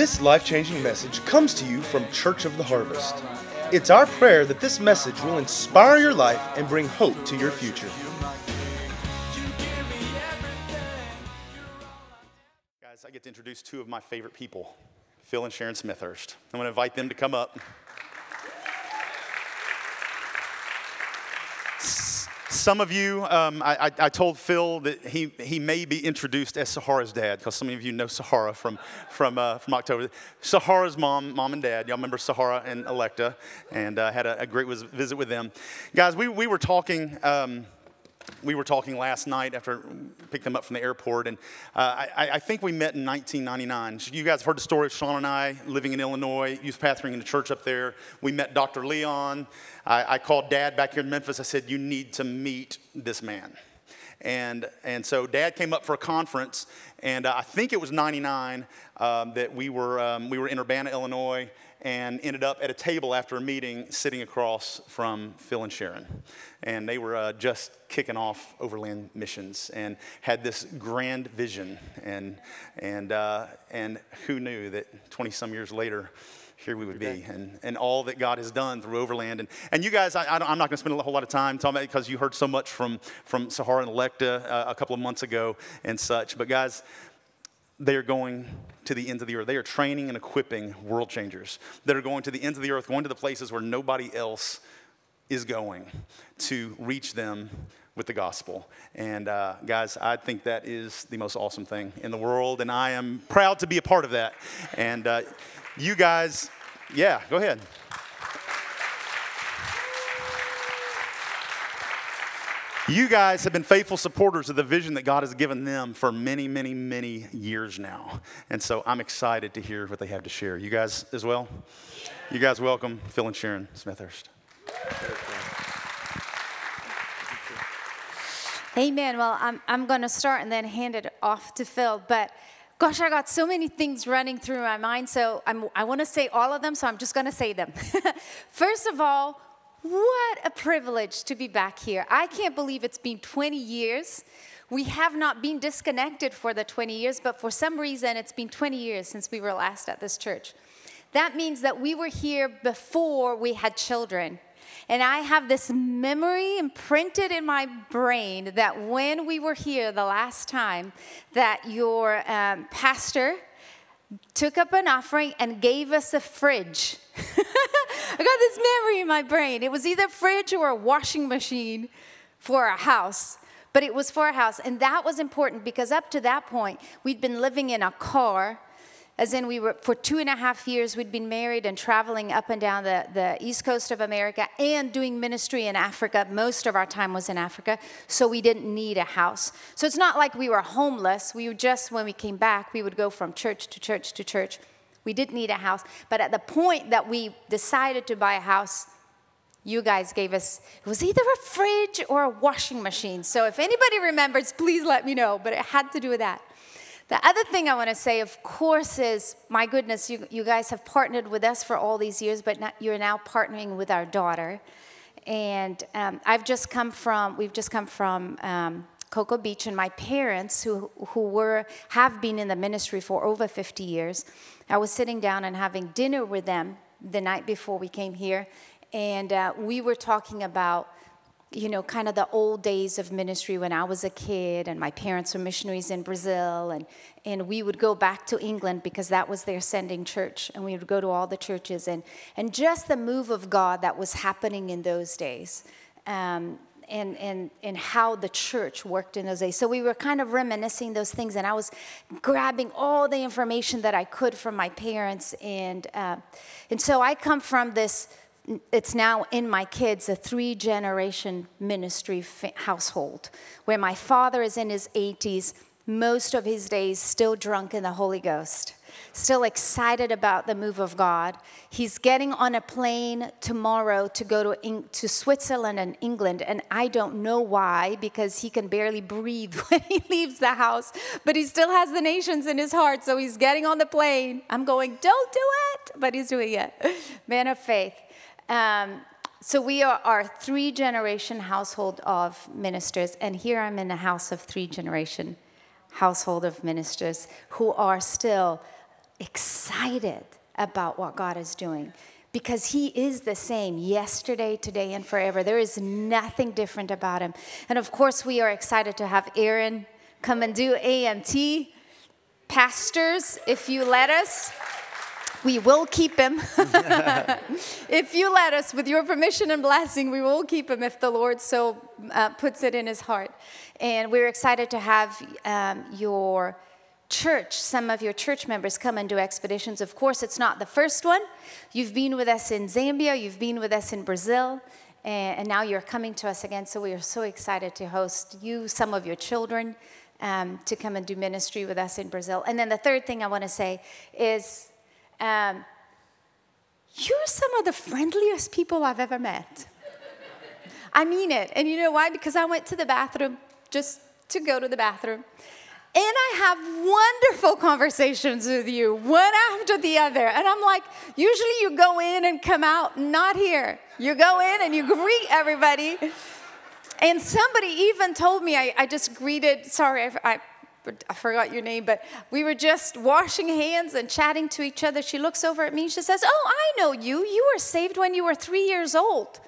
This life changing message comes to you from Church of the Harvest. It's our prayer that this message will inspire your life and bring hope to your future. Guys, I get to introduce two of my favorite people, Phil and Sharon Smethurst. I'm going to invite them to come up. Some of you, um, I, I, told Phil that he, he may be introduced as Sahara's dad, because some of you know Sahara from, from, uh, from October. Sahara's mom, mom and dad, y'all remember Sahara and Electa, and uh, had a, a, great visit with them. Guys, we, we were talking. Um, we were talking last night after picked them up from the airport, and uh, I, I, think we met in 1999. You guys have heard the story of Sean and I living in Illinois, youth pastoring in the church up there. We met Dr. Leon. I, I called Dad back here in Memphis. I said, "You need to meet this man." And, and so dad came up for a conference, and uh, I think it was 99 um, that we were, um, we were in Urbana, Illinois, and ended up at a table after a meeting sitting across from Phil and Sharon. And they were uh, just kicking off overland missions and had this grand vision. And, and, uh, and who knew that 20 some years later, here we would be and, and all that God has done through Overland. And, and you guys, I, am not going to spend a whole lot of time talking about it because you heard so much from, from Sahara and Electa uh, a couple of months ago and such. But guys, they are going to the ends of the earth. They are training and equipping world changers that are going to the ends of the earth, going to the places where nobody else is going to reach them with the gospel. And uh, guys, I think that is the most awesome thing in the world, and I am proud to be a part of that. And uh, you guys, yeah, go ahead. You guys have been faithful supporters of the vision that God has given them for many, many, many years now. And so I'm excited to hear what they have to share. You guys as well? You guys welcome Phil and Sharon Smethurst. Amen. Well, I'm, I'm going to start and then hand it off to Phil. But gosh, I got so many things running through my mind. So I'm, I want to say all of them, so I'm just going to say them. First of all, what a privilege to be back here. I can't believe it's been 20 years. We have not been disconnected for the 20 years, but for some reason, it's been 20 years since we were last at this church. That means that we were here before we had children. And I have this memory imprinted in my brain that when we were here the last time, that your um, pastor took up an offering and gave us a fridge. I got this memory in my brain. It was either a fridge or a washing machine for a house, but it was for a house. And that was important because up to that point, we'd been living in a car as in we were for two and a half years we'd been married and traveling up and down the, the east coast of america and doing ministry in africa most of our time was in africa so we didn't need a house so it's not like we were homeless we were just when we came back we would go from church to church to church we didn't need a house but at the point that we decided to buy a house you guys gave us it was either a fridge or a washing machine so if anybody remembers please let me know but it had to do with that the other thing I want to say, of course, is my goodness, you, you guys have partnered with us for all these years, but not, you're now partnering with our daughter. And um, I've just come from, we've just come from um, Cocoa Beach, and my parents, who, who were, have been in the ministry for over 50 years, I was sitting down and having dinner with them the night before we came here, and uh, we were talking about you know, kind of the old days of ministry when I was a kid and my parents were missionaries in Brazil and, and we would go back to England because that was their sending church and we would go to all the churches and, and just the move of God that was happening in those days. Um, and, and, and how the church worked in those days. So we were kind of reminiscing those things, and I was grabbing all the information that I could from my parents. And, uh, and so I come from this it's now in my kids a three generation ministry household where my father is in his 80s, most of his days still drunk in the Holy Ghost, still excited about the move of God. He's getting on a plane tomorrow to go to, to Switzerland and England, and I don't know why because he can barely breathe when he leaves the house, but he still has the nations in his heart, so he's getting on the plane. I'm going, don't do it, but he's doing it. Man of faith. Um, so we are our three generation household of ministers, and here I'm in a house of three generation household of ministers who are still excited about what God is doing because He is the same yesterday, today, and forever. There is nothing different about Him. And of course, we are excited to have Aaron come and do AMT. Pastors, if you let us, we will keep him. if you let us, with your permission and blessing, we will keep him if the Lord so uh, puts it in his heart. And we're excited to have um, your church, some of your church members come and do expeditions. Of course, it's not the first one. You've been with us in Zambia, you've been with us in Brazil, and, and now you're coming to us again. So we are so excited to host you, some of your children. Um, to come and do ministry with us in Brazil. And then the third thing I want to say is um, you're some of the friendliest people I've ever met. I mean it. And you know why? Because I went to the bathroom just to go to the bathroom. And I have wonderful conversations with you, one after the other. And I'm like, usually you go in and come out, not here. You go in and you greet everybody. And somebody even told me, I, I just greeted, sorry, I, I I forgot your name, but we were just washing hands and chatting to each other. She looks over at me and she says, Oh, I know you. You were saved when you were three years old.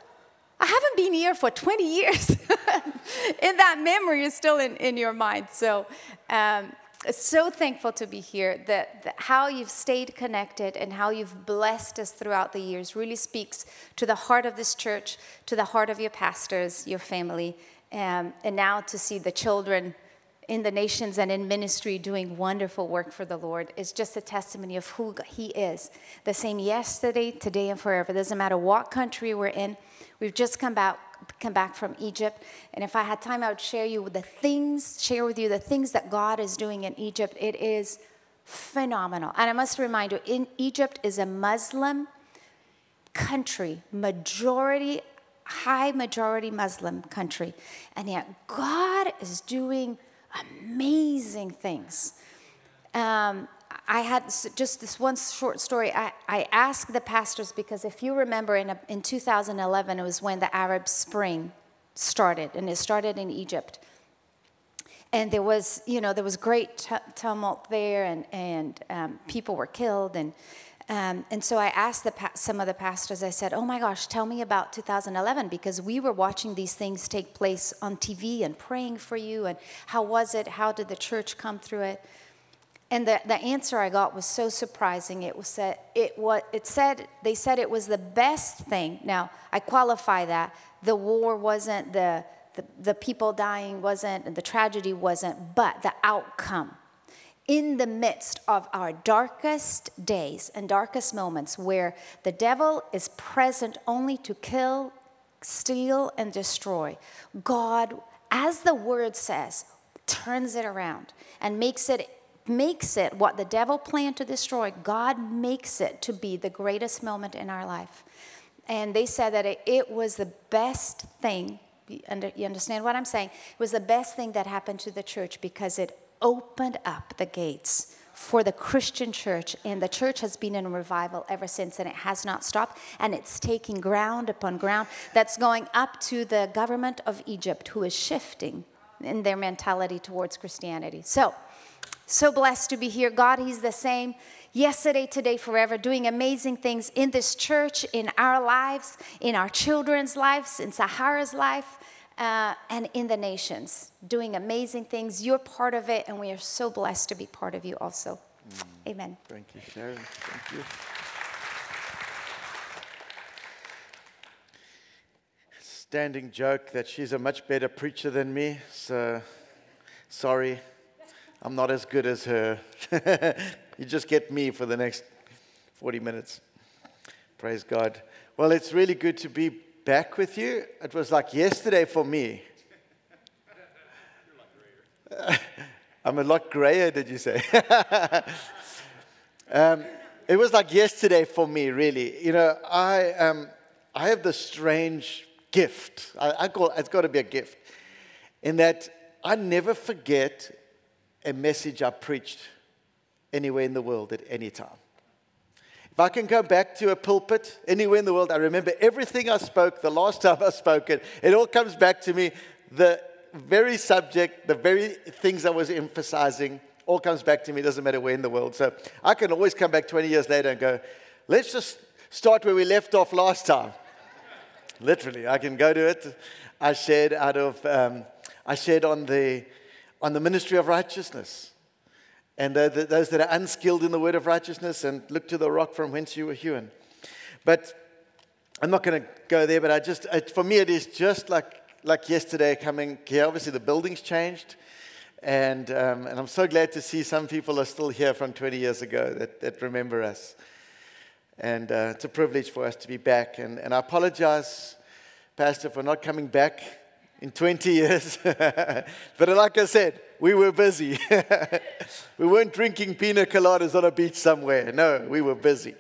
I haven't been here for 20 years. and that memory is still in, in your mind. So, um, so thankful to be here. That, that how you've stayed connected and how you've blessed us throughout the years really speaks to the heart of this church, to the heart of your pastors, your family, um, and now to see the children in the nations and in ministry doing wonderful work for the Lord is just a testimony of who He is. The same yesterday, today, and forever. Doesn't matter what country we're in. We've just come back come back from Egypt. And if I had time, I would share you the things, share with you the things that God is doing in Egypt. It is phenomenal. And I must remind you, in Egypt is a Muslim country, majority, high majority Muslim country. And yet God is doing amazing things. Um, I had just this one short story. I, I asked the pastors because if you remember in, a, in 2011, it was when the Arab Spring started, and it started in Egypt. And there was, you know, there was great t- tumult there, and, and um, people were killed, and um, and so I asked pa- some of the pastors, I said, Oh my gosh, tell me about 2011 because we were watching these things take place on TV and praying for you. And how was it? How did the church come through it? And the, the answer I got was so surprising. It was that it was it said they said it was the best thing. Now I qualify that the war wasn't the the, the people dying wasn't the tragedy wasn't, but the outcome in the midst of our darkest days and darkest moments where the devil is present only to kill, steal, and destroy, God, as the word says, turns it around and makes it makes it what the devil planned to destroy god makes it to be the greatest moment in our life and they said that it, it was the best thing you understand what i'm saying it was the best thing that happened to the church because it opened up the gates for the Christian church, and the church has been in revival ever since, and it has not stopped. And it's taking ground upon ground that's going up to the government of Egypt, who is shifting in their mentality towards Christianity. So, so blessed to be here. God, He's the same yesterday, today, forever, doing amazing things in this church, in our lives, in our children's lives, in Sahara's life uh, and in the nations, doing amazing things. You're part of it, and we are so blessed to be part of you also. Mm. Amen. Thank you, Sharon. Thank you. Standing joke that she's a much better preacher than me, so sorry, I'm not as good as her. you just get me for the next 40 minutes. Praise God. Well, it's really good to be back with you. It was like yesterday for me. I'm a lot grayer, did you say? um, it was like yesterday for me, really. You know, I, um, I have this strange gift. I, I call it's got to be a gift, in that I never forget a message I preached anywhere in the world at any time. If I can go back to a pulpit anywhere in the world, I remember everything I spoke the last time I spoke it. It all comes back to me. The very subject, the very things I was emphasizing, all comes back to me, It doesn't matter where in the world. So I can always come back 20 years later and go, let's just start where we left off last time. Literally, I can go to it. I shared out of, um, I shared on the, on the ministry of righteousness. And the, those that are unskilled in the word of righteousness and look to the rock from whence you were hewn. But I'm not going to go there, but I just, it, for me, it is just like, like yesterday coming here. Obviously, the building's changed. And, um, and I'm so glad to see some people are still here from 20 years ago that, that remember us. And uh, it's a privilege for us to be back. And, and I apologize, Pastor, for not coming back in 20 years. but like I said, we were busy. we weren't drinking pina coladas on a beach somewhere. No, we were busy.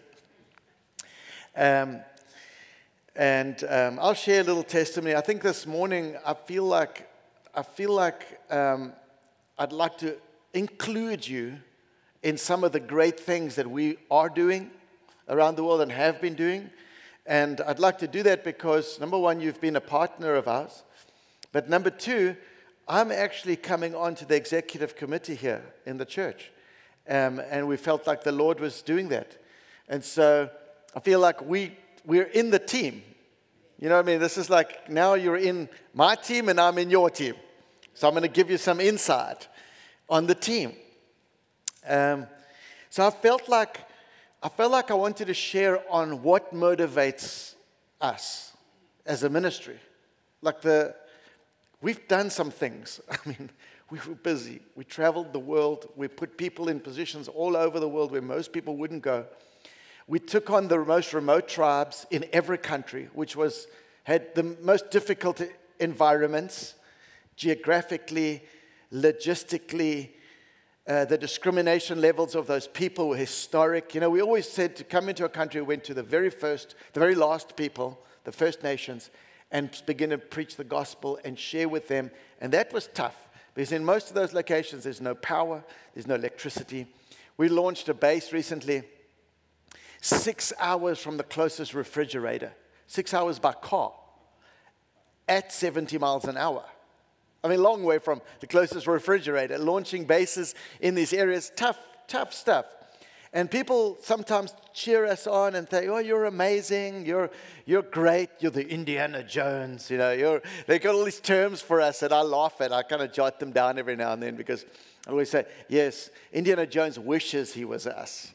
Um, and um, I'll share a little testimony. I think this morning I feel like I feel like um, I'd like to include you in some of the great things that we are doing around the world and have been doing. And I'd like to do that because, number one, you've been a partner of ours. But number two, I'm actually coming onto the executive committee here in the church. Um, and we felt like the Lord was doing that. And so I feel like we, we're in the team. You know what I mean? This is like now you're in my team and I'm in your team. So I'm going to give you some insight on the team. Um, so I felt like I felt like I wanted to share on what motivates us as a ministry. Like the we've done some things. I mean, we were busy. We traveled the world. We put people in positions all over the world where most people wouldn't go. We took on the most remote tribes in every country, which was had the most difficult environments geographically, logistically, uh, the discrimination levels of those people were historic. You know, we always said to come into a country, we went to the very first, the very last people, the First Nations, and begin to preach the gospel and share with them. And that was tough because in most of those locations, there's no power, there's no electricity. We launched a base recently, six hours from the closest refrigerator, six hours by car at 70 miles an hour. I mean, long way from the closest refrigerator, launching bases in these areas. Tough, tough stuff. And people sometimes cheer us on and say, Oh, you're amazing. You're, you're great. You're the Indiana Jones. You know, you're, they got all these terms for us that I laugh at. I kind of jot them down every now and then because I always say, Yes, Indiana Jones wishes he was us.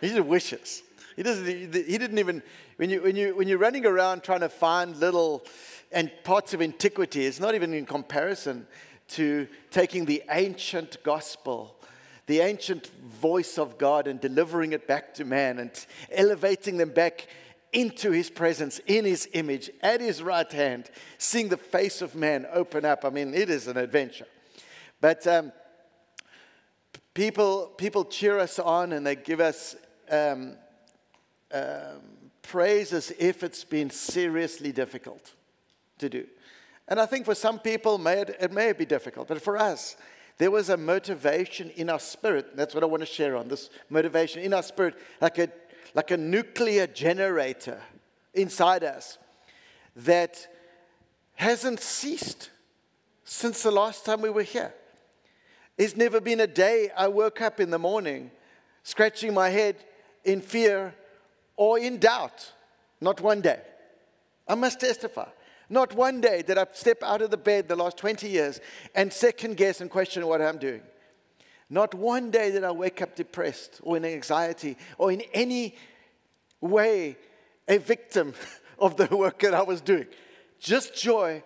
He just wishes. He, doesn't, he didn't even, when, you, when, you, when you're running around trying to find little and parts of antiquity it's not even in comparison to taking the ancient gospel, the ancient voice of God, and delivering it back to man and elevating them back into his presence, in his image, at his right hand, seeing the face of man open up. I mean, it is an adventure. But um, people, people cheer us on and they give us um, um, praise as if it's been seriously difficult to do. And I think for some people, may it, it may be difficult, but for us, there was a motivation in our spirit. That's what I want to share on this motivation in our spirit, like a, like a nuclear generator inside us that hasn't ceased since the last time we were here. There's never been a day I woke up in the morning scratching my head in fear or in doubt. Not one day. I must testify. Not one day did I step out of the bed the last 20 years and second guess and question what I'm doing. Not one day did I wake up depressed or in anxiety or in any way a victim of the work that I was doing. Just joy,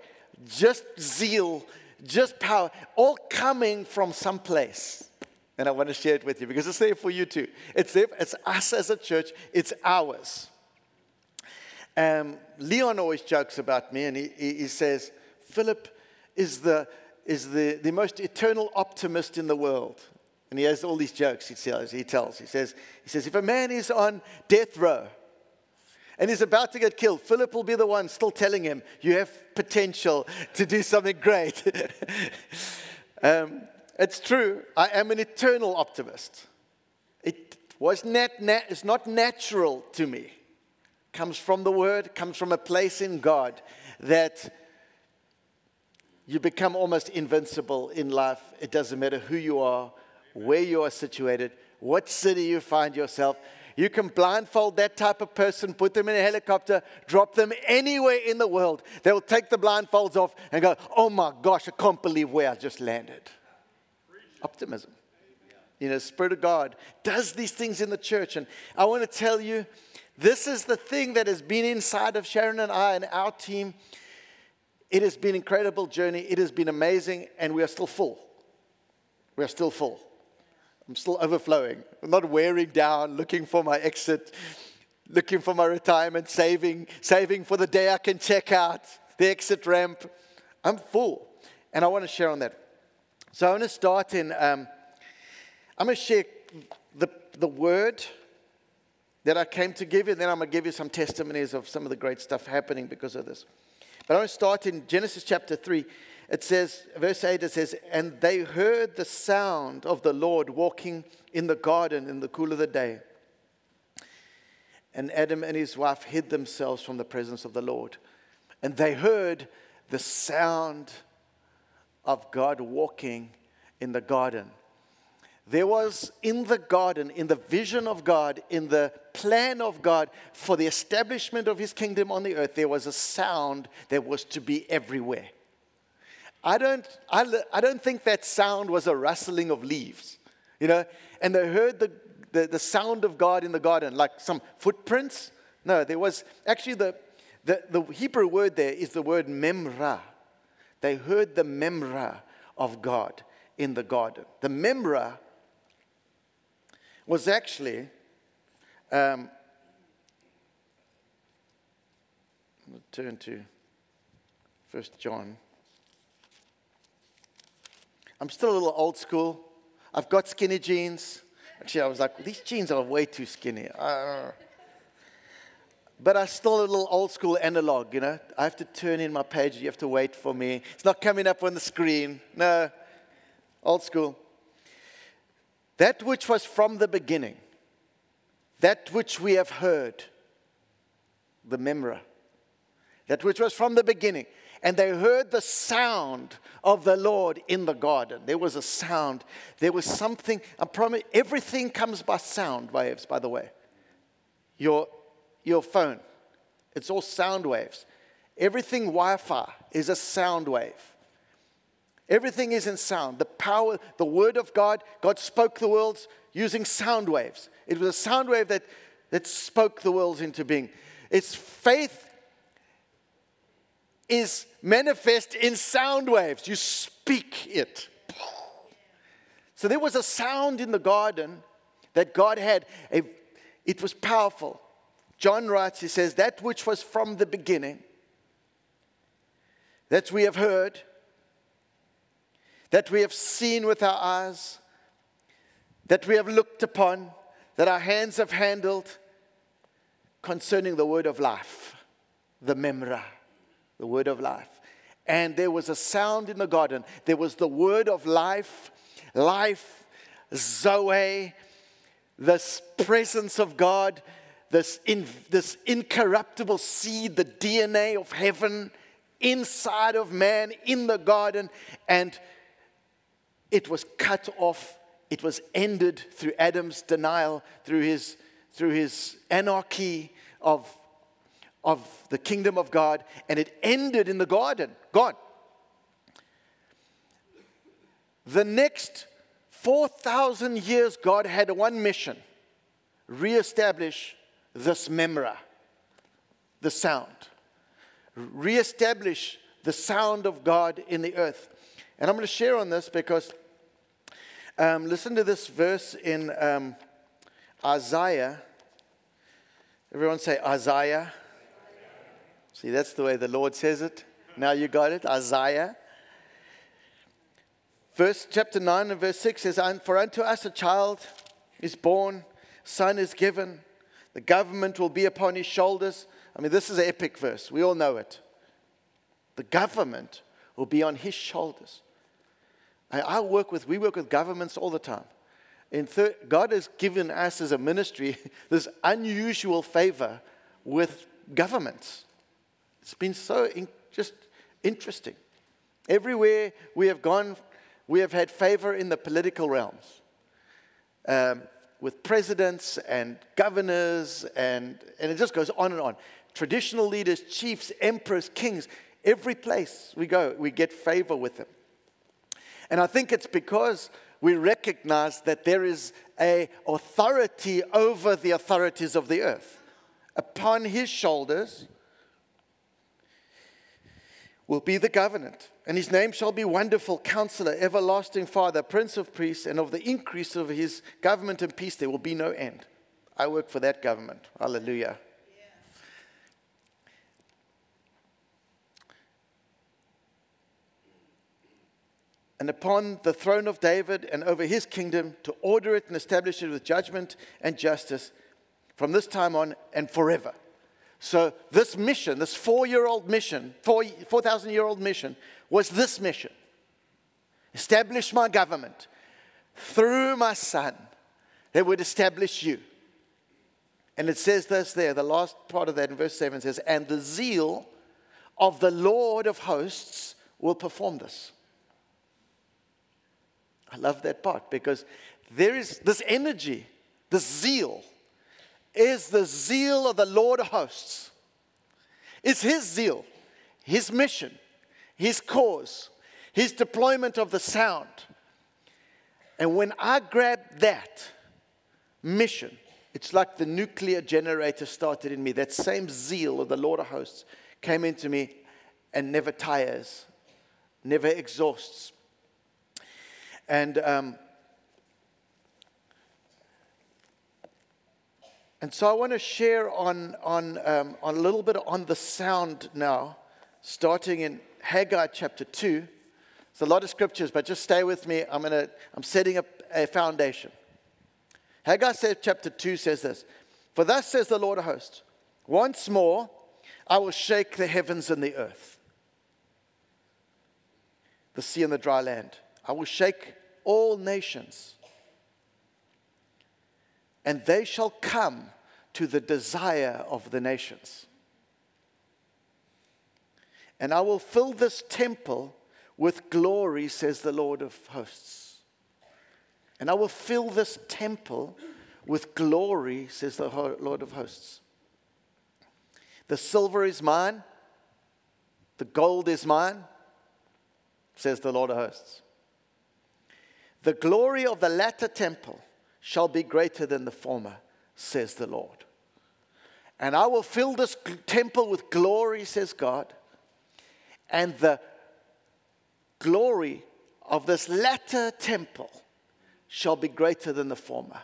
just zeal, just power, all coming from someplace. And I want to share it with you because it's there for you too. It's there, it's us as a church, it's ours. Um, Leon always jokes about me and he, he says, Philip is, the, is the, the most eternal optimist in the world. And he has all these jokes he tells. He tells. He says, he says, if a man is on death row and he's about to get killed, Philip will be the one still telling him, you have potential to do something great. um, it's true. I am an eternal optimist. It was not, it's not natural to me comes from the Word, comes from a place in God that you become almost invincible in life. It doesn't matter who you are, where you are situated, what city you find yourself. You can blindfold that type of person, put them in a helicopter, drop them anywhere in the world. They will take the blindfolds off and go, Oh my gosh, I can't believe where I just landed. Optimism. You know, Spirit of God does these things in the church. And I want to tell you, this is the thing that has been inside of Sharon and I and our team. It has been an incredible journey. It has been amazing, and we are still full. We are still full. I'm still overflowing. I'm not wearing down, looking for my exit, looking for my retirement, saving, saving for the day I can check out the exit ramp. I'm full. And I want to share on that. So I want to start in, um, I'm going to share the, the word that I came to give you, and then I'm going to give you some testimonies of some of the great stuff happening because of this. But I want to start in Genesis chapter 3 it says, verse 8, it says, And they heard the sound of the Lord walking in the garden in the cool of the day. And Adam and his wife hid themselves from the presence of the Lord. And they heard the sound of God walking in the garden. There was in the garden, in the vision of God, in the plan of God for the establishment of his kingdom on the earth, there was a sound that was to be everywhere. I don't, I, I don't think that sound was a rustling of leaves, you know, and they heard the, the, the sound of God in the garden, like some footprints. No, there was actually the, the, the Hebrew word there is the word memra. They heard the memra of God in the garden. The memra was actually um, turn to First John. I'm still a little old school. I've got skinny jeans. Actually, I was like, these jeans are way too skinny. But I'm still a little old school analog, you know. I have to turn in my page. You have to wait for me. It's not coming up on the screen. No, old school. That which was from the beginning, that which we have heard, the memra, that which was from the beginning, and they heard the sound of the Lord in the garden. There was a sound. There was something. I promise, everything comes by sound waves, by the way. Your, your phone, it's all sound waves. Everything Wi Fi is a sound wave. Everything is in sound. The power, the word of God, God spoke the worlds using sound waves. It was a sound wave that, that spoke the worlds into being. It's faith is manifest in sound waves. You speak it. So there was a sound in the garden that God had. A, it was powerful. John writes, he says, that which was from the beginning, that we have heard, that we have seen with our eyes, that we have looked upon, that our hands have handled concerning the word of life, the memra the word of life. And there was a sound in the garden. There was the word of life, life, Zoe, this presence of God, this, in, this incorruptible seed, the DNA of heaven inside of man in the garden. And it was cut off. It was ended through Adam's denial, through his, through his anarchy of of the kingdom of God, and it ended in the garden. Gone. The next 4,000 years, God had one mission reestablish this memra, the sound. Reestablish the sound of God in the earth. And I'm going to share on this because um, listen to this verse in um, Isaiah. Everyone say Isaiah. See, that's the way the Lord says it. Now you got it. Isaiah. Verse chapter 9 and verse 6 says, For unto us a child is born, son is given, the government will be upon his shoulders. I mean, this is an epic verse. We all know it. The government will be on his shoulders. I, work with, we work with governments all the time. In thir- God has given us as a ministry this unusual favor with governments. It's been so in, just interesting. Everywhere we have gone, we have had favor in the political realms. um, with presidents and governors, and, and it just goes on and on. Traditional leaders, chiefs, emperors, kings, every place we go, we get favor with them. And I think it's because we recognize that there is a authority over the authorities of the earth. Upon his shoulders will be the government, and his name shall be Wonderful Counselor, Everlasting Father, Prince of Peace, and of the increase of his government and peace there will be no end. I work for that government. Hallelujah. And upon the throne of David and over his kingdom to order it and establish it with judgment and justice from this time on and forever. So, this mission, this four year old mission, 4,000 year old mission, was this mission establish my government through my son that would establish you. And it says this there, the last part of that in verse 7 says, And the zeal of the Lord of hosts will perform this. I love that part because there is this energy, this zeal, is the zeal of the Lord of hosts. It's his zeal, his mission, his cause, his deployment of the sound. And when I grab that mission, it's like the nuclear generator started in me. That same zeal of the Lord of hosts came into me and never tires, never exhausts. And, um, and so I want to share on, on, um, on a little bit on the sound now, starting in Haggai chapter 2. It's a lot of scriptures, but just stay with me. I'm, gonna, I'm setting up a foundation. Haggai said, chapter 2 says this For thus says the Lord of hosts, once more I will shake the heavens and the earth, the sea and the dry land. I will shake all nations, and they shall come to the desire of the nations. And I will fill this temple with glory, says the Lord of hosts. And I will fill this temple with glory, says the Lord of hosts. The silver is mine, the gold is mine, says the Lord of hosts. The glory of the latter temple shall be greater than the former, says the Lord. And I will fill this temple with glory, says God. And the glory of this latter temple shall be greater than the former.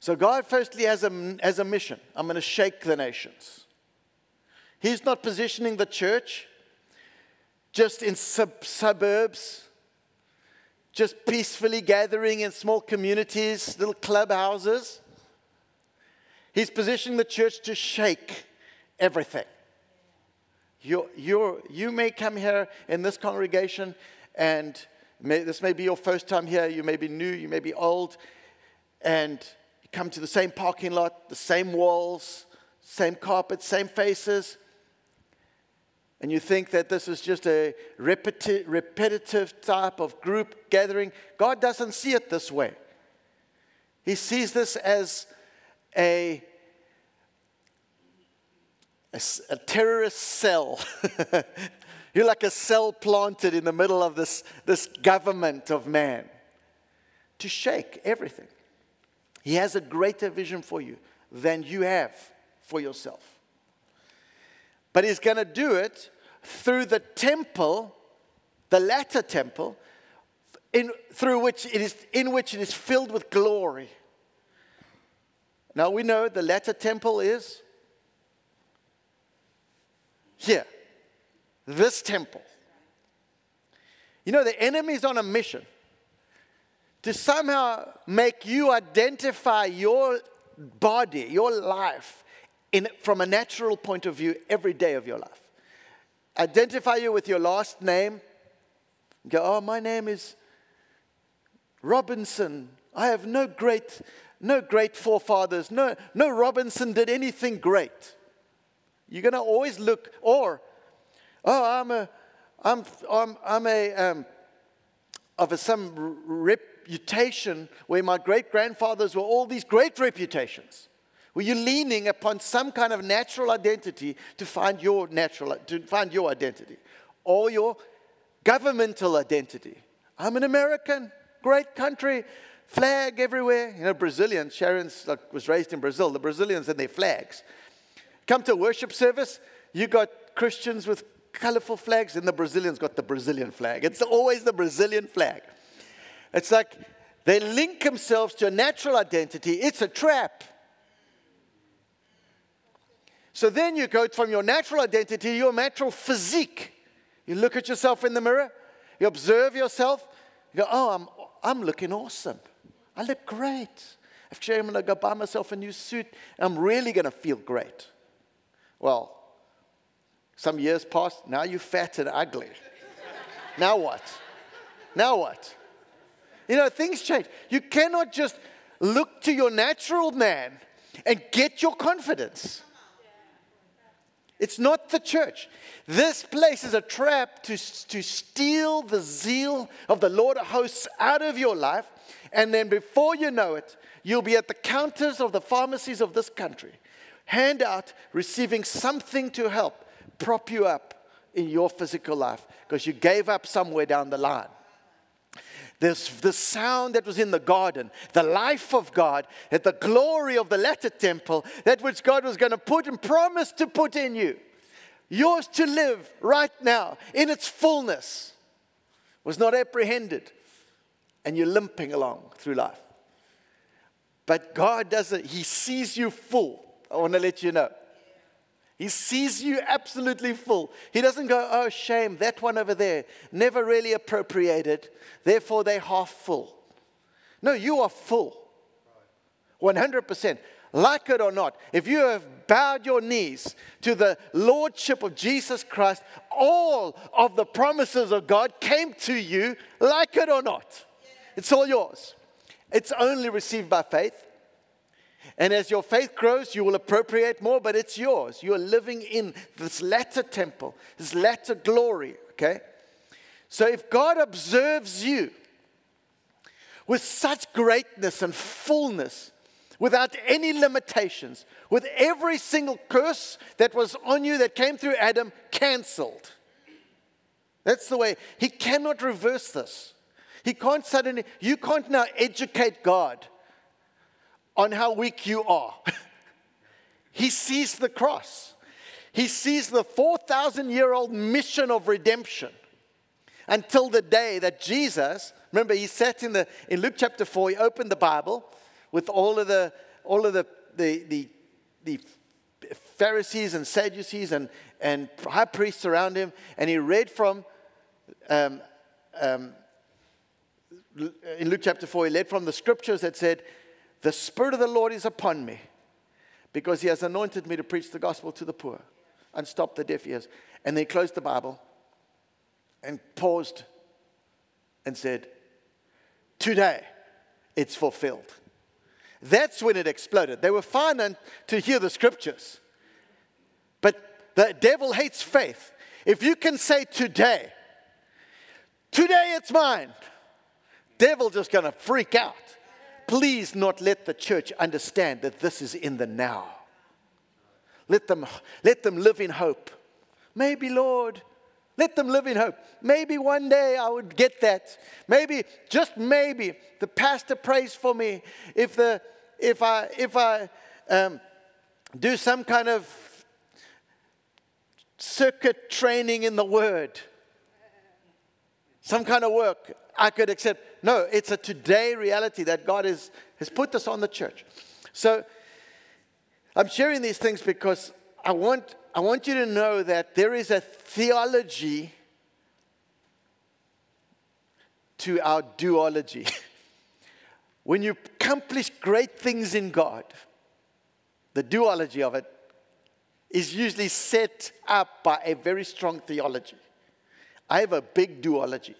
So, God firstly has a, has a mission I'm going to shake the nations. He's not positioning the church just in sub- suburbs just peacefully gathering in small communities, little clubhouses. He's positioning the church to shake everything. You're, you're, you may come here in this congregation, and may, this may be your first time here. You may be new, you may be old, and you come to the same parking lot, the same walls, same carpet, same faces and you think that this is just a repeti- repetitive type of group gathering, God doesn't see it this way. He sees this as a, a, a terrorist cell. You're like a cell planted in the middle of this, this government of man to shake everything. He has a greater vision for you than you have for yourself. But he's going to do it through the temple, the latter temple, in, through which it is, in which it is filled with glory. Now we know the latter temple is here, this temple. You know, the enemy is on a mission to somehow make you identify your body, your life, in, from a natural point of view every day of your life. Identify you with your last name. Go, oh, my name is Robinson. I have no great, no great forefathers. No, no Robinson did anything great. You're going to always look, or, oh, I'm a, I'm, I'm, I'm a, um, of a, some reputation where my great grandfathers were all these great reputations? Were you leaning upon some kind of natural identity to find your natural to find your identity or your governmental identity? I'm an American, great country, flag everywhere. You know, Brazilians, Sharon's like, was raised in Brazil, the Brazilians and their flags. Come to worship service, you got Christians with colorful flags, and the Brazilians got the Brazilian flag. It's always the Brazilian flag. It's like they link themselves to a natural identity. It's a trap. So then you go from your natural identity to your natural physique. You look at yourself in the mirror, you observe yourself, you go, oh, I'm, I'm looking awesome. I look great. Actually, I'm going to go buy myself a new suit. I'm really going to feel great. Well, some years passed. Now you're fat and ugly. now what? Now what? You know, things change. You cannot just look to your natural man and get your confidence. It's not the church. This place is a trap to, to steal the zeal of the Lord of hosts out of your life. And then before you know it, you'll be at the counters of the pharmacies of this country, hand out, receiving something to help prop you up in your physical life because you gave up somewhere down the line. There's the sound that was in the garden, the life of God, that the glory of the latter temple, that which God was going to put and promised to put in you, yours to live right now in its fullness, was not apprehended. And you're limping along through life. But God doesn't, He sees you full. I want to let you know. He sees you absolutely full. He doesn't go, oh, shame, that one over there, never really appropriated, therefore they're half full. No, you are full. 100%. Like it or not, if you have bowed your knees to the Lordship of Jesus Christ, all of the promises of God came to you, like it or not. It's all yours. It's only received by faith. And as your faith grows, you will appropriate more, but it's yours. You're living in this latter temple, this latter glory, okay? So if God observes you with such greatness and fullness, without any limitations, with every single curse that was on you that came through Adam canceled. That's the way. He cannot reverse this. He can't suddenly, you can't now educate God on how weak you are. he sees the cross. He sees the 4,000 year old mission of redemption until the day that Jesus, remember, he sat in, the, in Luke chapter 4, he opened the Bible with all of the, all of the, the, the, the Pharisees and Sadducees and, and high priests around him, and he read from, um, um, in Luke chapter 4, he read from the scriptures that said, the Spirit of the Lord is upon me because He has anointed me to preach the gospel to the poor and stop the deaf ears. And then he closed the Bible and paused and said, Today it's fulfilled. That's when it exploded. They were fine to hear the scriptures, but the devil hates faith. If you can say today, today it's mine, devil just gonna freak out please not let the church understand that this is in the now. Let them, let them live in hope. Maybe, Lord, let them live in hope. Maybe one day I would get that. Maybe, just maybe, the pastor prays for me. If, the, if I, if I um, do some kind of circuit training in the word, some kind of work, I could accept. No, it's a today reality that God is, has put this on the church. So I'm sharing these things because I want, I want you to know that there is a theology to our duology. when you accomplish great things in God, the duology of it is usually set up by a very strong theology. I have a big duology.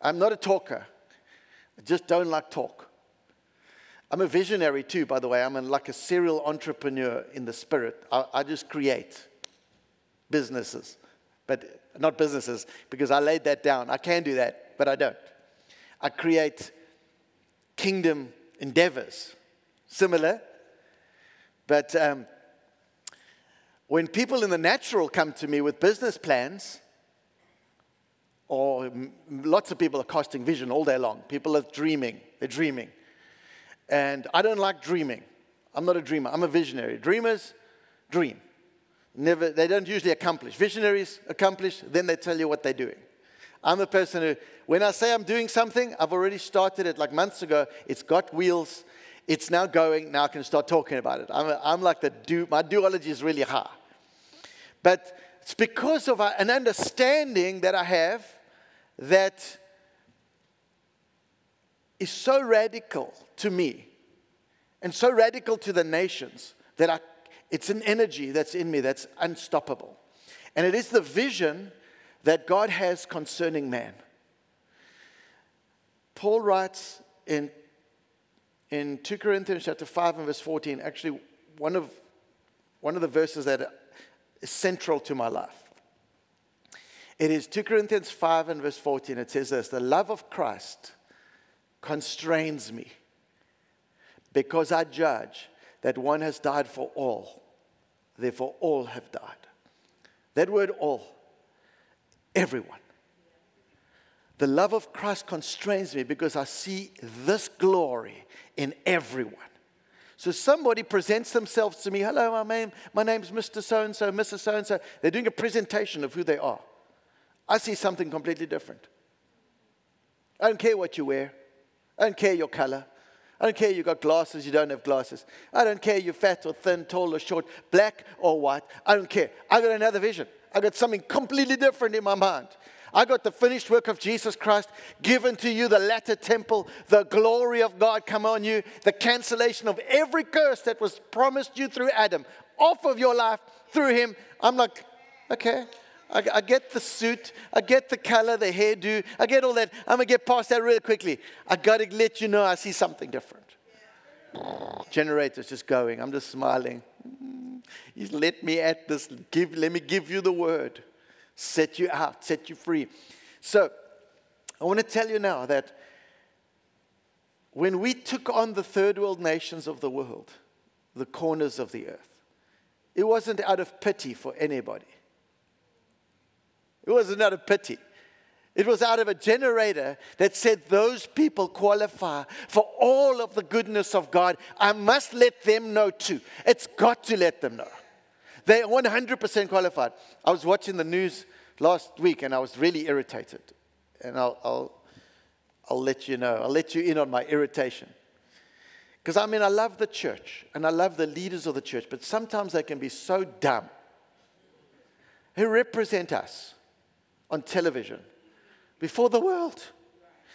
I'm not a talker. I just don't like talk. I'm a visionary too, by the way. I'm like a serial entrepreneur in the spirit. I, I just create businesses, but not businesses because I laid that down. I can do that, but I don't. I create kingdom endeavors. Similar. But um, when people in the natural come to me with business plans, or lots of people are casting vision all day long. People are dreaming, they're dreaming. And I don't like dreaming. I'm not a dreamer, I'm a visionary. Dreamers dream. Never, they don't usually accomplish. Visionaries accomplish, then they tell you what they're doing. I'm a person who, when I say I'm doing something, I've already started it like months ago. It's got wheels. It's now going. Now I can start talking about it. I'm, a, I'm like the do, my duology is really high. But it's because of an understanding that I have that is so radical to me and so radical to the nations that I, it's an energy that's in me that's unstoppable. And it is the vision that God has concerning man. Paul writes in, in 2 Corinthians chapter 5 and verse 14, actually one of, one of the verses that is central to my life. It is 2 Corinthians 5 and verse 14. It says this The love of Christ constrains me because I judge that one has died for all, therefore all have died. That word all, everyone. The love of Christ constrains me because I see this glory in everyone. So somebody presents themselves to me, hello, my name, my name's Mr. So and so, Mrs. So and so. They're doing a presentation of who they are. I see something completely different. I don't care what you wear. I don't care your color. I don't care you got glasses, you don't have glasses. I don't care you're fat or thin, tall or short, black or white. I don't care. I got another vision. I got something completely different in my mind. I got the finished work of Jesus Christ given to you, the latter temple, the glory of God come on you, the cancellation of every curse that was promised you through Adam off of your life through him. I'm like, okay, I, I, get the suit, I get the color, the hairdo, I get all that. I'm gonna get past that really quickly. I gotta let you know I see something different. Generator's just going. I'm just smiling. Mm, He's let me at this. Give, let me give you the word. Set you out, set you free. So, I want to tell you now that when we took on the third world nations of the world, the corners of the earth, it wasn't out of pity for anybody. It wasn't out of pity. It was out of a generator that said, Those people qualify for all of the goodness of God. I must let them know too. It's got to let them know. They're 100% qualified. I was watching the news last week and I was really irritated. And I'll, I'll, I'll let you know, I'll let you in on my irritation. Because I mean, I love the church and I love the leaders of the church, but sometimes they can be so dumb. Who represent us on television before the world.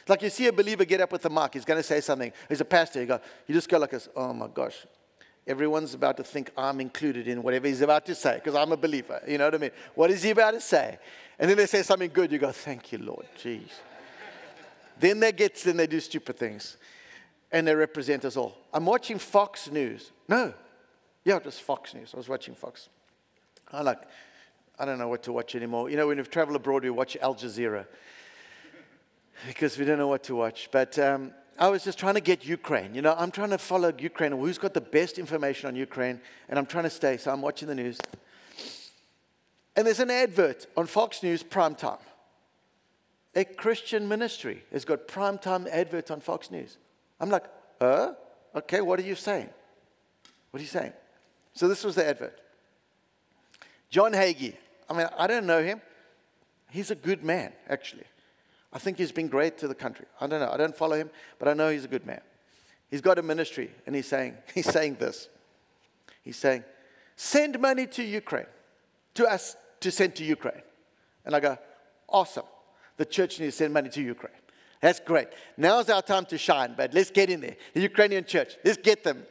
Like you see a believer get up with the mic, he's going to say something. He's a pastor. You go, you just go like this. Oh my gosh, everyone's about to think I'm included in whatever he's about to say because I'm a believer. You know what I mean? What is he about to say? And then they say something good. You go, thank you, Lord. Jeez. then they get, then they do stupid things, and they represent us all. I'm watching Fox News. No, yeah, it was Fox News. I was watching Fox. I like, I don't know what to watch anymore. You know, when we travel abroad, we watch Al Jazeera because we don't know what to watch. But um, I was just trying to get Ukraine. You know, I'm trying to follow Ukraine. Who's got the best information on Ukraine? And I'm trying to stay. So I'm watching the news. And there's an advert on Fox News prime time. A Christian ministry has got prime time adverts on Fox News. I'm like, uh, okay, what are you saying? What are you saying? So this was the advert. John Hagee. I mean, I don't know him. He's a good man, actually. I think he's been great to the country. I don't know. I don't follow him, but I know he's a good man. He's got a ministry, and he's saying, he's saying this. He's saying, send money to Ukraine, to us to send to Ukraine. And I go, awesome. The church needs to send money to Ukraine. That's great. Now's our time to shine, but let's get in there. The Ukrainian church, let's get them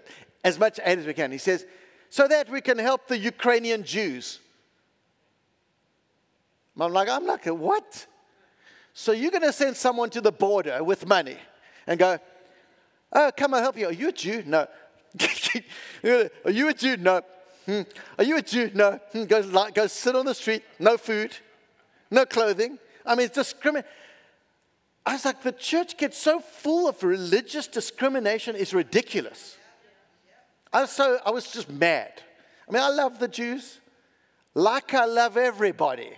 as much aid as we can. He says, so that we can help the Ukrainian Jews. I'm like, I'm like, what? So you're going to send someone to the border with money and go, oh, come and help you. Are you a Jew? No. Are you a Jew? No. Hmm. Are you a Jew? No. Hmm. Go, go sit on the street, no food, no clothing. I mean, it's discriminate. I was like, the church gets so full of religious discrimination is ridiculous. I was so I was just mad. I mean, I love the Jews, like I love everybody.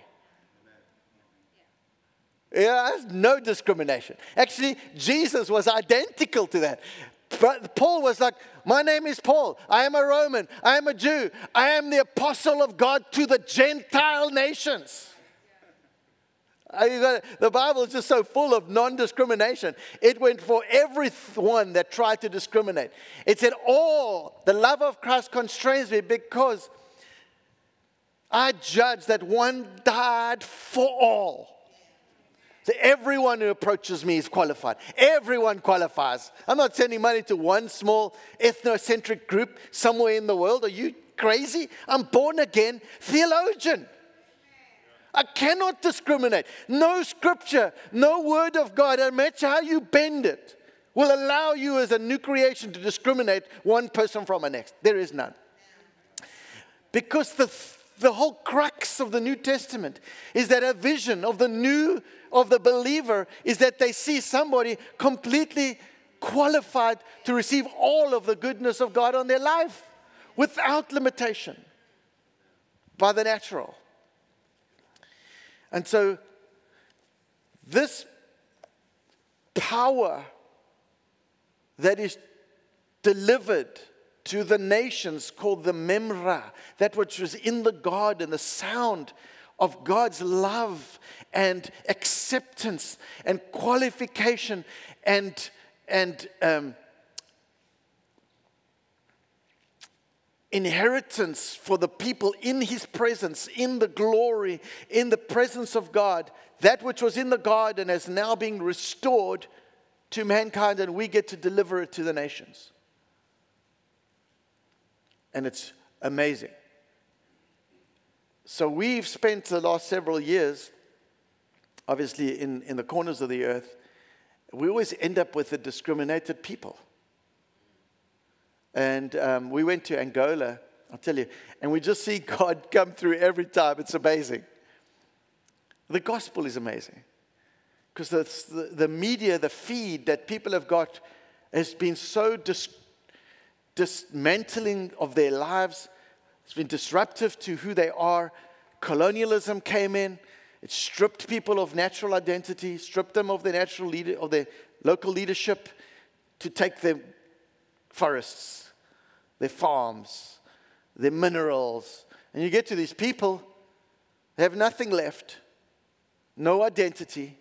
Yeah, no discrimination. Actually, Jesus was identical to that. But Paul was like, My name is Paul. I am a Roman. I am a Jew. I am the apostle of God to the Gentile nations. The Bible is just so full of non discrimination. It went for everyone that tried to discriminate. It said, All the love of Christ constrains me because I judge that one died for all. So everyone who approaches me is qualified. Everyone qualifies. I'm not sending money to one small ethnocentric group somewhere in the world. Are you crazy? I'm born again theologian. I cannot discriminate. No scripture, no word of God, no matter how you bend it, will allow you as a new creation to discriminate one person from the next. There is none. Because the, the whole crux of the New Testament is that a vision of the new, of the believer, is that they see somebody completely qualified to receive all of the goodness of God on their life without limitation by the natural. And so, this power that is delivered to the nations called the Memra, that which was in the garden, the sound of God's love and acceptance and qualification and, and um, inheritance for the people in his presence, in the glory, in the presence of God. That which was in the garden is now being restored to mankind, and we get to deliver it to the nations. And it's amazing. So we've spent the last several years, obviously, in, in the corners of the earth. We always end up with the discriminated people. And um, we went to Angola, I'll tell you, and we just see God come through every time. It's amazing. The gospel is amazing because the, the media, the feed that people have got has been so dis- dismantling of their lives. It's been disruptive to who they are. Colonialism came in. It stripped people of natural identity, stripped them of their natural leader, of their local leadership to take their forests their farms, their minerals. And you get to these people, they have nothing left, no identity,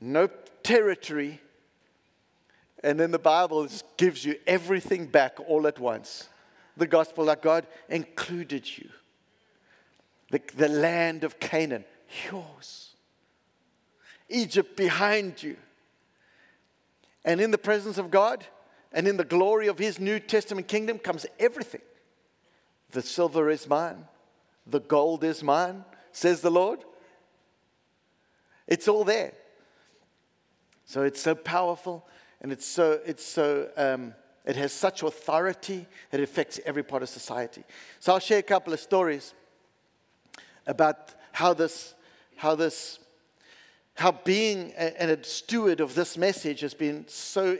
no territory. And then the Bible gives you everything back all at once. The gospel that God included you. The, the land of Canaan, yours. Egypt behind you. And in the presence of God, and in the glory of his New Testament kingdom comes everything. The silver is mine, the gold is mine, says the Lord. It's all there. So it's so powerful and it's so, it's so, um, it has such authority that it affects every part of society. So I'll share a couple of stories about how this, how this, how being a, a steward of this message has been so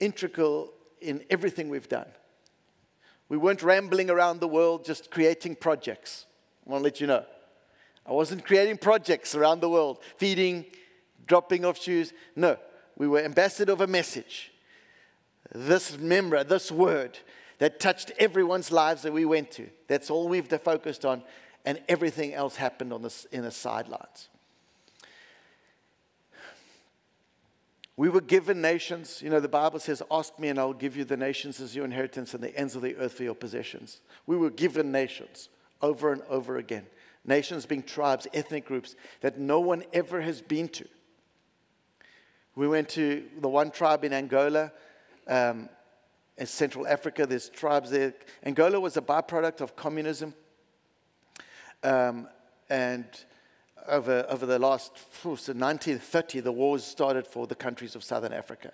integral in everything we've done. We weren't rambling around the world just creating projects. I want to let you know. I wasn't creating projects around the world, feeding, dropping off shoes. No, we were ambassador of a message. This memra, this word that touched everyone's lives that we went to. That's all we've focused on, and everything else happened on the, in the sidelines. We were given nations. You know, the Bible says, Ask me and I will give you the nations as your inheritance and the ends of the earth for your possessions. We were given nations over and over again. Nations being tribes, ethnic groups that no one ever has been to. We went to the one tribe in Angola, um, in Central Africa. There's tribes there. Angola was a byproduct of communism. Um, and over, over the last, so 1930, the wars started for the countries of Southern Africa.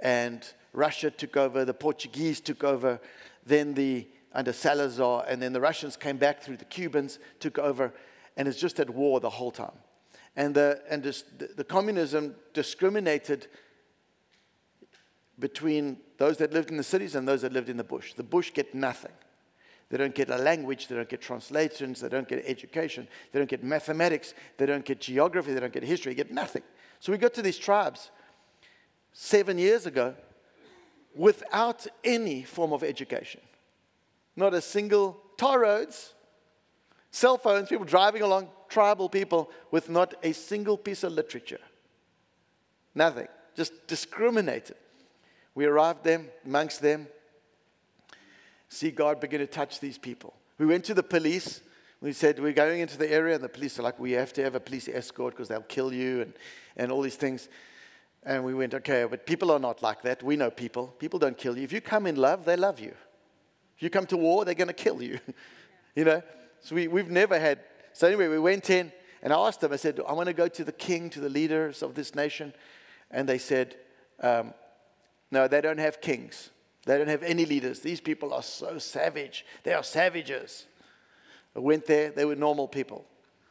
And Russia took over, the Portuguese took over, then the, under Salazar, and then the Russians came back through the Cubans, took over, and it's just at war the whole time. And the, and this, the, the communism discriminated between those that lived in the cities and those that lived in the bush. The bush get nothing. They don't get a language, they don't get translations, they don't get education, they don't get mathematics, they don't get geography, they don't get history, they get nothing. So we got to these tribes seven years ago without any form of education. Not a single tar roads, cell phones, people driving along, tribal people with not a single piece of literature. Nothing. Just discriminated. We arrived them, amongst them, see God begin to touch these people. We went to the police. We said, We're going into the area, and the police are like, We have to have a police escort because they'll kill you and, and all these things. And we went, Okay, but people are not like that. We know people. People don't kill you. If you come in love, they love you. If you come to war, they're going to kill you. you know? So we, we've never had. So anyway, we went in, and I asked them, I said, I want to go to the king, to the leaders of this nation. And they said, um, No, they don't have kings. They don't have any leaders. These people are so savage. They are savages. I went there, they were normal people.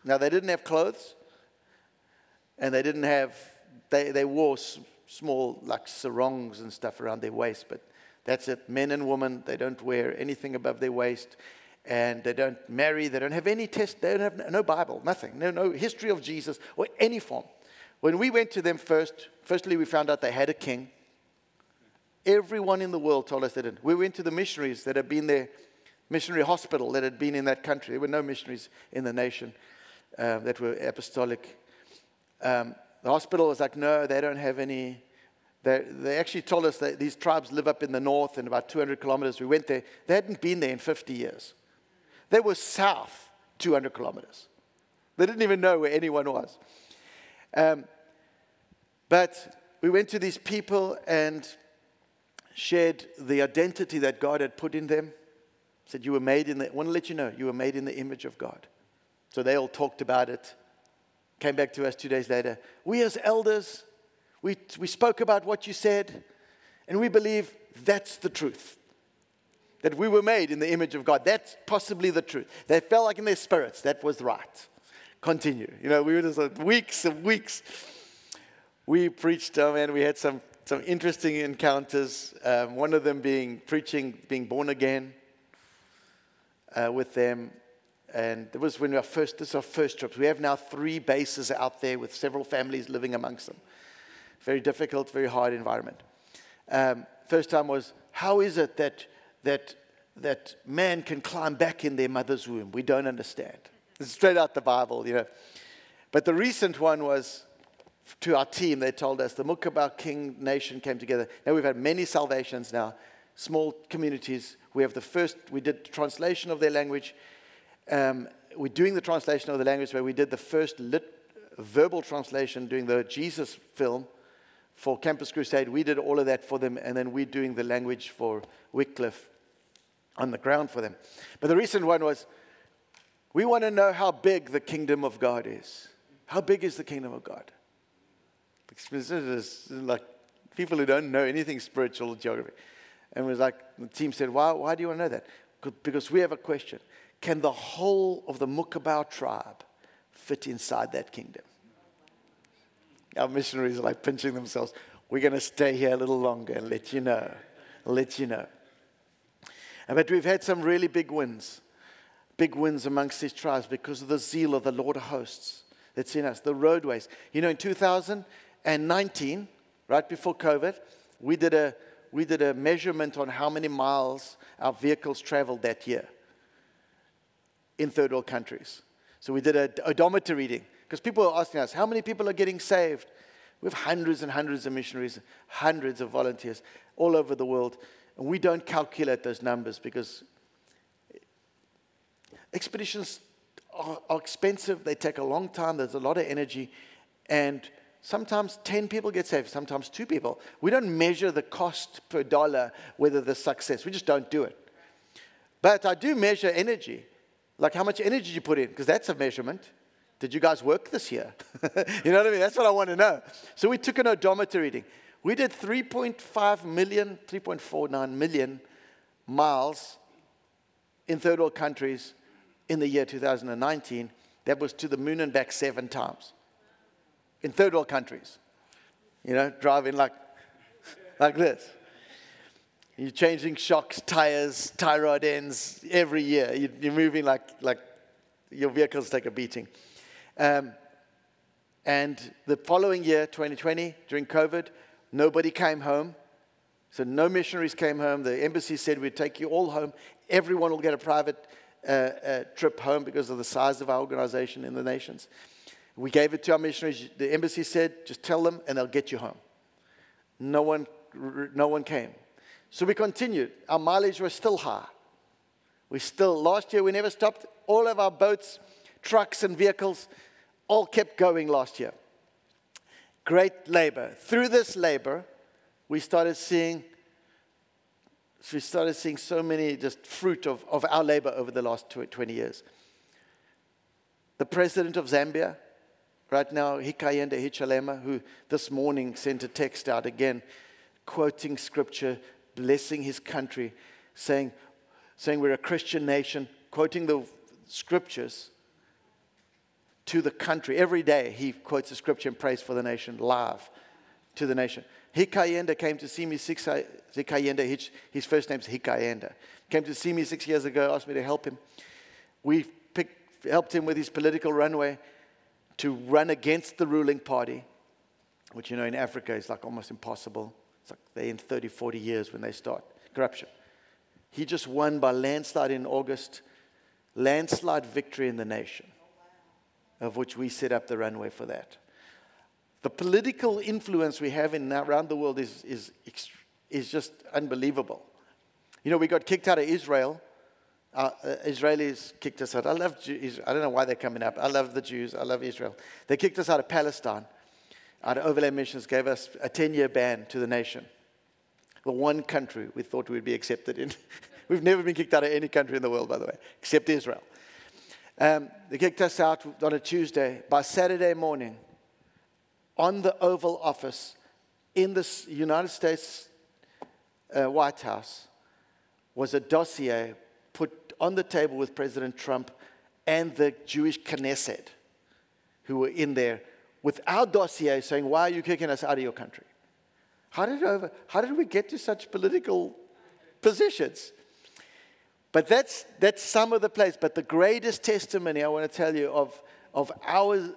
Now, they didn't have clothes, and they didn't have, they, they wore s- small, like sarongs and stuff around their waist, but that's it. Men and women, they don't wear anything above their waist, and they don't marry, they don't have any test, they don't have no Bible, nothing, no, no history of Jesus or any form. When we went to them first, firstly, we found out they had a king. Everyone in the world told us they didn't. We went to the missionaries that had been there, missionary hospital that had been in that country. There were no missionaries in the nation um, that were apostolic. Um, the hospital was like, no, they don't have any. They, they actually told us that these tribes live up in the north in about 200 kilometers. We went there. They hadn't been there in 50 years. They were south 200 kilometers. They didn't even know where anyone was. Um, but we went to these people and shared the identity that God had put in them. Said, You were made in the, I want to let you know, you were made in the image of God. So they all talked about it. Came back to us two days later. We, as elders, we, we spoke about what you said, and we believe that's the truth. That we were made in the image of God. That's possibly the truth. They felt like in their spirits that was right. Continue. You know, we were just like weeks and weeks. We preached, oh man, we had some some interesting encounters. Um, one of them being preaching, being born again uh, with them. And it was when we our first, this is our first trip. We have now three bases out there with several families living amongst them. Very difficult, very hard environment. Um, first time was, how is it that, that, that man can climb back in their mother's womb? We don't understand. It's straight out the Bible, you know. But the recent one was, to our team, they told us the Mucubal King Nation came together. Now we've had many salvations now, small communities. We have the first, we did translation of their language. Um, we're doing the translation of the language where we did the first lit, verbal translation doing the Jesus film for Campus Crusade. We did all of that for them, and then we're doing the language for Wycliffe on the ground for them. But the recent one was we want to know how big the kingdom of God is. How big is the kingdom of God? like people who don't know anything spiritual geography. And it was like, the team said, why, why do you want to know that? Because we have a question. Can the whole of the Mucubal tribe fit inside that kingdom? Our missionaries are like pinching themselves. We're going to stay here a little longer and let you know. let you know. But we've had some really big wins. Big wins amongst these tribes because of the zeal of the Lord of hosts that's in us, the roadways. You know, in 2019, right before COVID, we did a, we did a measurement on how many miles our vehicles traveled that year in third world countries. So we did a odometer reading because people were asking us, how many people are getting saved? We have hundreds and hundreds of missionaries, hundreds of volunteers all over the world. And we don't calculate those numbers because expeditions are, are expensive, they take a long time, there's a lot of energy, and Sometimes 10 people get saved, sometimes two people. We don't measure the cost per dollar, whether the success. We just don't do it. But I do measure energy. Like how much energy you put in, because that's a measurement. Did you guys work this year? you know what I mean? That's what I want to know. So we took an odometer reading. We did 3.5 million, 3.49 million miles in third world countries in the year 2019. That was to the moon and back seven times. in third world countries. You know, driving like, like this. You're changing shocks, tires, tie rod ends every year. You're moving like, like your vehicles take a beating. Um, and the following year, 2020, during COVID, nobody came home. So no missionaries came home. The embassy said we'd take you all home. Everyone will get a private uh, uh, trip home because of the size of our organization in the nations. We gave it to our missionaries. The embassy said, just tell them and they'll get you home. No one, no one came. So we continued. Our mileage was still high. We still, last year, we never stopped. All of our boats, trucks, and vehicles all kept going last year. Great labor. Through this labor, we started seeing we started seeing so many just fruit of, of our labor over the last 20 years. The president of Zambia, right now, Hakainde Hichilema, who this morning sent a text out again, quoting scripture, blessing his country, saying, saying we're a Christian nation, quoting the scriptures to the country. Every day he quotes the scripture and prays for the nation, live to the nation. Hakainde came to see me six, uh, Hakainde, his, his first name's Hakainde, came to see me six years ago, asked me to help him. We picked, helped him with his political runway to run against the ruling party, which you know in Africa is like almost impossible. It's like they're in 30, 40 years when they start corruption. He just won by landslide in August, landslide victory in the nation, of which we set up the runway for that. The political influence we have in, around the world is, is, is just unbelievable. You know, we got kicked out of Israel. Uh, uh, Israelis kicked us out. I love Jews. I don't know why they're coming up. I love the Jews. I love Israel. They kicked us out of Palestine our overland missions gave us a 10 year ban to the nation. The one country we thought we'd be accepted in. We've never been kicked out of any country in the world, by the way, except Israel. Um, they kicked us out on a Tuesday. By Saturday morning, on the Oval Office in the United States uh, White House was a dossier put on the table with President Trump and the Jewish Knesset who were in there with our dossier saying, Why are you kicking us out of your country? How did, over, how did we get to such political positions? But that's, that's some of the place. But the greatest testimony I want to tell you of, of our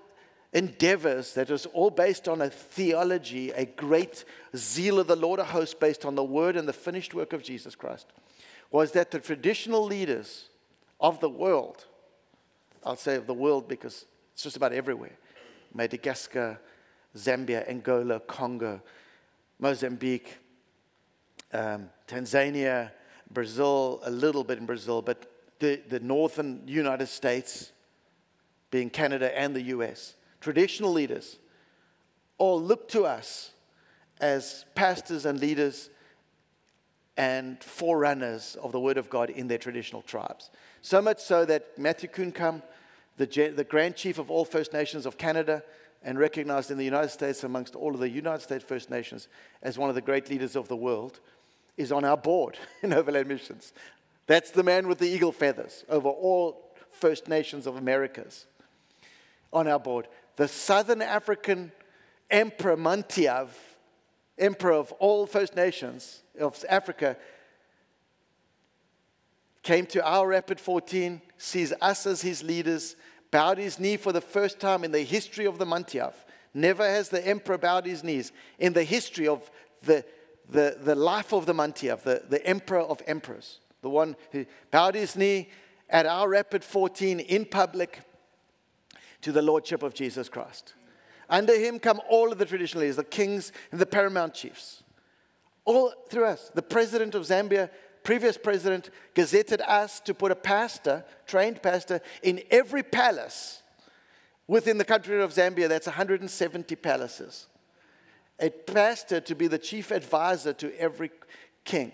endeavors that was all based on a theology, a great zeal of the Lord of hosts based on the word and the finished work of Jesus Christ, was that the traditional leaders of the world, I'll say of the world because it's just about everywhere, Madagascar, Zambia, Angola, Congo, Mozambique, um, Tanzania, Brazil, a little bit in Brazil, but the, the northern United States, being Canada and the US, traditional leaders all look to us as pastors and leaders and forerunners of the Word of God in their traditional tribes. So much so that Matthew Coon Come, the, the Grand Chief of all First Nations of Canada, and recognized in the United States amongst all of the United States First Nations as one of the great leaders of the world, is on our board in Overland Missions. That's the man with the eagle feathers over all First Nations of Americas on our board. The Southern African Emperor Mantiav, Emperor of all First Nations of Africa, came to our Rapid 14, sees us as his leaders, bowed his knee for the first time in the history of the Mantiaf. Never has the emperor bowed his knees in the history of the, the, the life of the Mantiaf, the, the emperor of emperors, the one who bowed his knee at our Rapid 14 in public to the lordship of Jesus Christ. Under him come all of the traditional leaders, the kings and the paramount chiefs. All through us. The president of Zambia previous president gazetted us to put a pastor, trained pastor, in every palace within the country of Zambia. That's 170 palaces. A pastor to be the chief advisor to every king.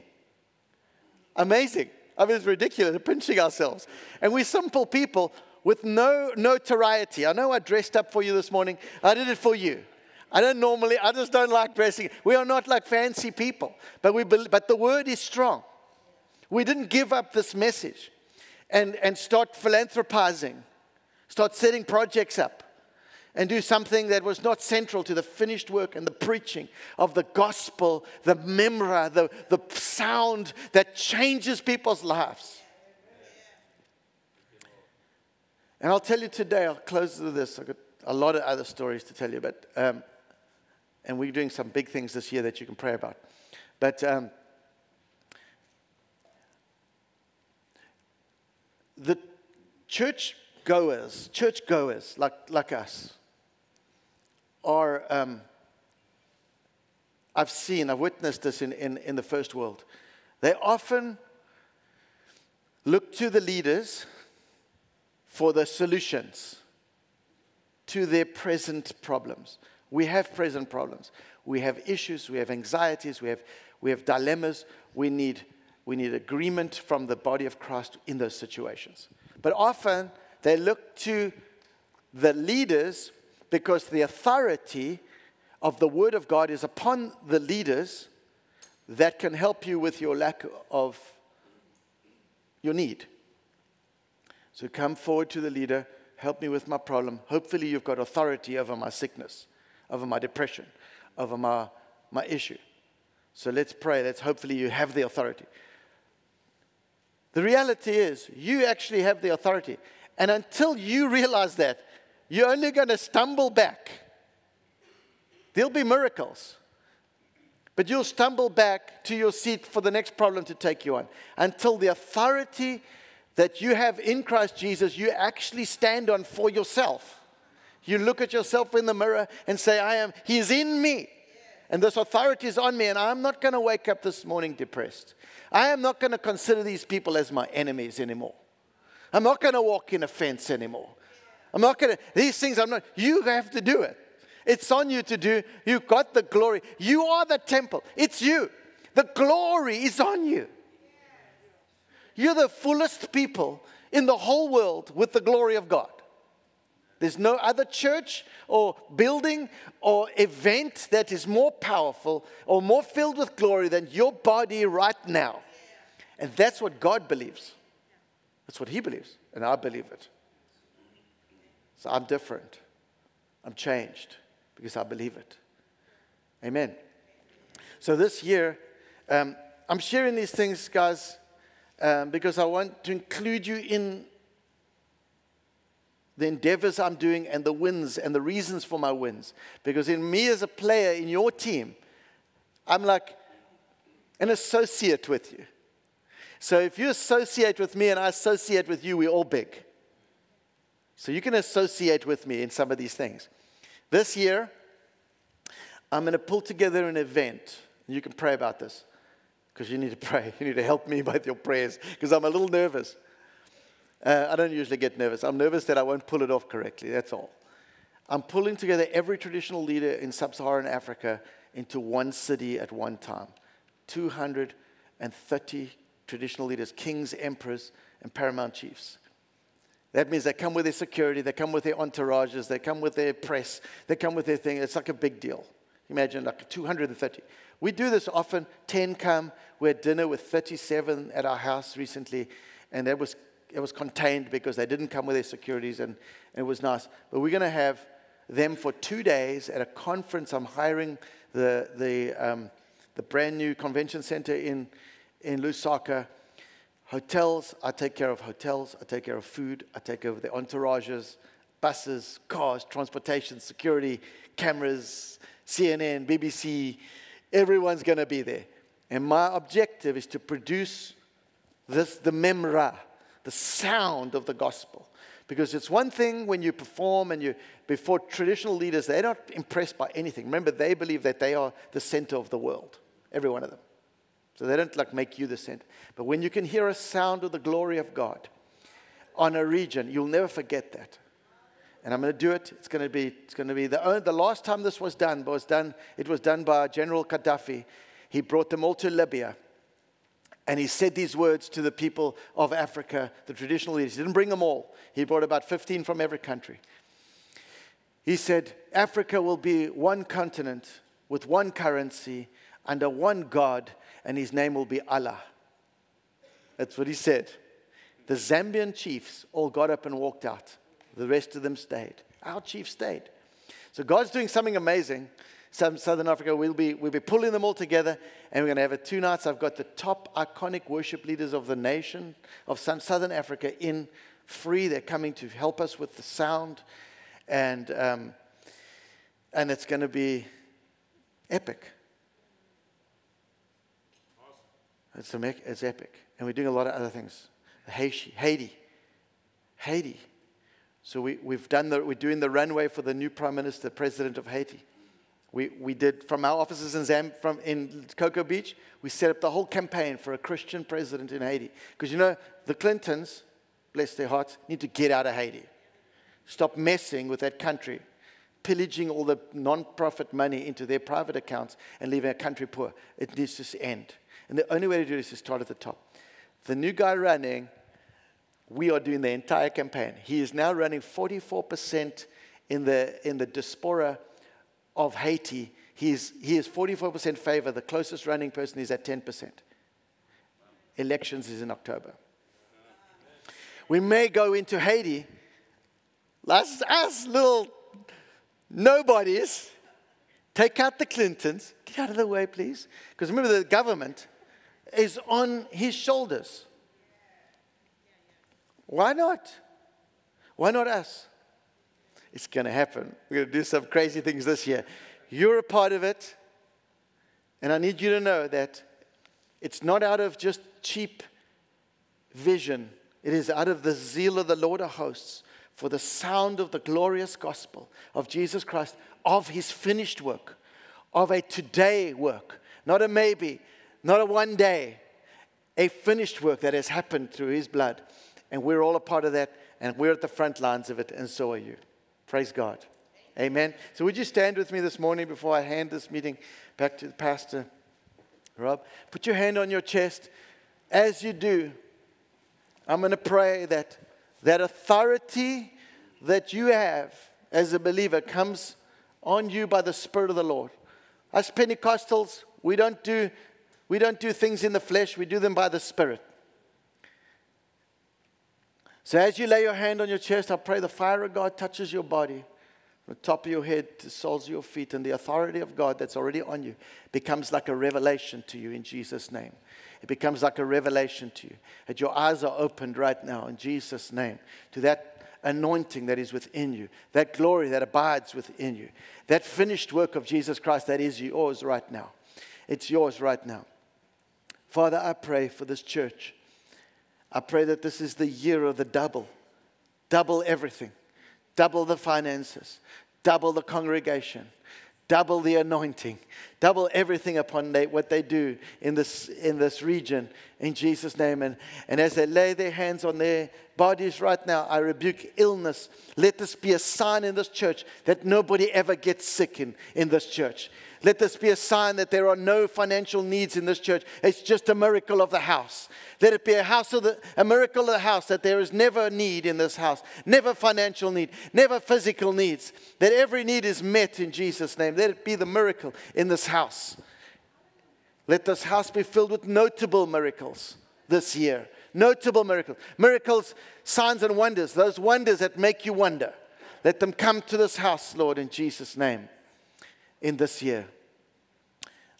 Amazing. I mean, it's ridiculous. We're pinching ourselves. And we're simple people with no notoriety. I know I dressed up for you this morning. I did it for you. I don't normally, I just don't like dressing. We are not like fancy people, but, we, but the word is strong. We didn't give up this message and, and start philanthropizing, start setting projects up, and do something that was not central to the finished work and the preaching of the gospel, the memra, the, the sound that changes people's lives. And I'll tell you today, I'll close with this. I've got a lot of other stories to tell you, but, um, and we're doing some big things this year that you can pray about. But um, the church goers, church goers like, like us, are, um, I've seen, I've witnessed this in, in, in the first world. They often look to the leaders for the solutions to their present problems. We have present problems. We have issues, we have anxieties, we have, we have dilemmas. We need, we need agreement from the body of Christ in those situations. But often they look to the leaders because the authority of the Word of God is upon the leaders that can help you with your lack of your need. So come forward to the leader, help me with my problem. Hopefully, you've got authority over my sickness, over my depression, over my, my issue. So let's pray. Let's hopefully you have the authority. The reality is, you actually have the authority. And until you realize that, you're only going to stumble back. There'll be miracles. But you'll stumble back to your seat for the next problem to take you on until the authority that you have in Christ Jesus, you actually stand on for yourself. You look at yourself in the mirror and say, I am, He is in me. And this authority is on me, and I'm not going to wake up this morning depressed. I am not going to consider these people as my enemies anymore. I'm not going to walk in offense anymore. I'm not going to, these things I'm not, you have to do it. It's on you to do. You got the glory. You are the temple. It's you. The glory is on you. You're the fullest people in the whole world with the glory of God. There's no other church or building or event that is more powerful or more filled with glory than your body right now. And that's what God believes. That's what He believes. And I believe it. So I'm different. I'm changed because I believe it. Amen. So this year, um, I'm sharing these things, guys, um, because I want to include you in the endeavors I'm doing and the wins and the reasons for my wins. Because in me as a player in your team, I'm like an associate with you. So if you associate with me and I associate with you, we're all big. So you can associate with me in some of these things. This year, I'm going to pull together an event. You can pray about this because you need to pray. You need to help me with your prayers because I'm a little nervous. Uh, I don't usually get nervous. I'm nervous that I won't pull it off correctly. That's all. I'm pulling together every traditional leader in sub Saharan Africa into one city at one time 230 traditional leaders, kings, emperors, and paramount chiefs. That means they come with their security, they come with their entourages, they come with their press, they come with their thing. It's like a big deal. Imagine like 230. We do this often. 10 come. We had dinner with 37 at our house recently, and that was, it was contained because they didn't come with their securities, and, and it was nice. But we're going to have them for two days at a conference. I'm hiring the, the, um, the brand new convention center in, in Lusaka. Hotels, I take care of hotels, I take care of food, I take of the entourages, buses, cars, transportation, security, cameras, CNN, BBC, everyone's going to be there. And my objective is to produce this, the memra, the sound of the gospel. Because it's one thing when you perform and you, before traditional leaders, they're not impressed by anything. Remember, they believe that they are the center of the world, every one of them. So they don't like make you the center. But when you can hear a sound of the glory of God on a region, you'll never forget that and I'm going to do it. It's going to be, it's going to be the, the last time this was done was done, it was done by General Gaddafi. He brought them all to Libya. And he said these words to the people of Africa, the traditional leaders. He didn't bring them all. He brought about 15 from every country. He said, Africa will be one continent with one currency under one God, and his name will be Allah. That's what he said. The Zambian chiefs all got up and walked out. The rest of them stayed. Our chief stayed. So God's doing something amazing. Southern Africa, we'll be, we'll be pulling them all together, and we're going to have it two nights. I've got the top iconic worship leaders of the nation of Southern Africa in free. They're coming to help us with the sound, and, um, and it's going to be epic. It's, it's epic. And we're doing a lot of other things. Haiti. Haiti. Haiti. So we, we've done the, we're doing the runway for the new Prime Minister, President of Haiti. We, we did from our offices in, Zam, from, in Cocoa Beach, we set up the whole campaign for a Christian president in Haiti. Because you know, the Clintons, bless their hearts, need to get out of Haiti. Stop messing with that country, pillaging all the non profit money into their private accounts and leaving a country poor. It needs to end. And the only way to do this is start at the top. The new guy running, we are doing the entire campaign. He is now running 44% in the, in the diaspora of Haiti. He is, he is 44% favor. The closest running person is at 10%. Elections is in October. We may go into Haiti, us, us little nobodies, take out the Clintons. Get out of the way, please. Because remember, the government is on his shoulders. Why not? Why not us? It's going to happen. We're going to do some crazy things this year. You're a part of it. And I need you to know that it's not out of just cheap vision, it is out of the zeal of the Lord of hosts for the sound of the glorious gospel of Jesus Christ, of his finished work, of a today work, not a maybe, not a one day, a finished work that has happened through his blood. And we're all a part of that, and we're at the front lines of it, and so are you. Praise God. Amen. So, would you stand with me this morning before I hand this meeting back to the pastor, Rob? Put your hand on your chest. As you do, I'm going to pray that that authority that you have as a believer comes on you by the Spirit of the Lord. As Pentecostals, we don't do we don't do things in the flesh, we do them by the Spirit. So as you lay your hand on your chest, I pray the fire of God touches your body, from the top of your head to the soles of your feet, and the authority of God that's already on you becomes like a revelation to you in Jesus' name. It becomes like a revelation to you. That your eyes are opened right now in Jesus' name to that anointing that is within you, that glory that abides within you, that finished work of Jesus Christ that is yours right now. It's yours right now. Father, I pray for this church. I pray that this is the year of the double. Double everything. Double the finances. Double the congregation. Double the anointing. Double everything upon they, what they do in this, in this region in Jesus' name. And, and as they lay their hands on their bodies right now, I rebuke illness. Let this be a sign in this church that nobody ever gets sick in, in this church. Let this be a sign that there are no financial needs in this church. It's just a miracle of the house. Let it be a house of the, a miracle of the house that there is never a need in this house, never financial need, never physical needs. That every need is met in Jesus' name. Let it be the miracle in this house. Let this house be filled with notable miracles this year. Notable miracles. Miracles, signs, and wonders. Those wonders that make you wonder. Let them come to this house, Lord, in Jesus' name in this year.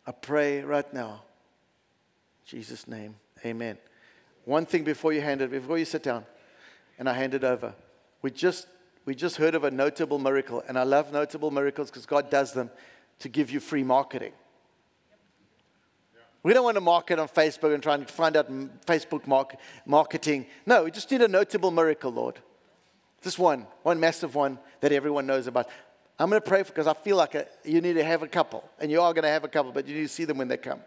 I pray right now. Jesus' name. Amen. One thing before you hand it, before you sit down, and I hand it over. We just we just heard of a notable miracle, and I love notable miracles because God does them to give you free marketing. We don't want to market on Facebook and try and find out Facebook mark, marketing. No, we just need a notable miracle, Lord. Just one, one massive one that everyone knows about. I'm going to pray for because I feel like a, you need to have a couple, and you are going to have a couple, but you need to see them when they come.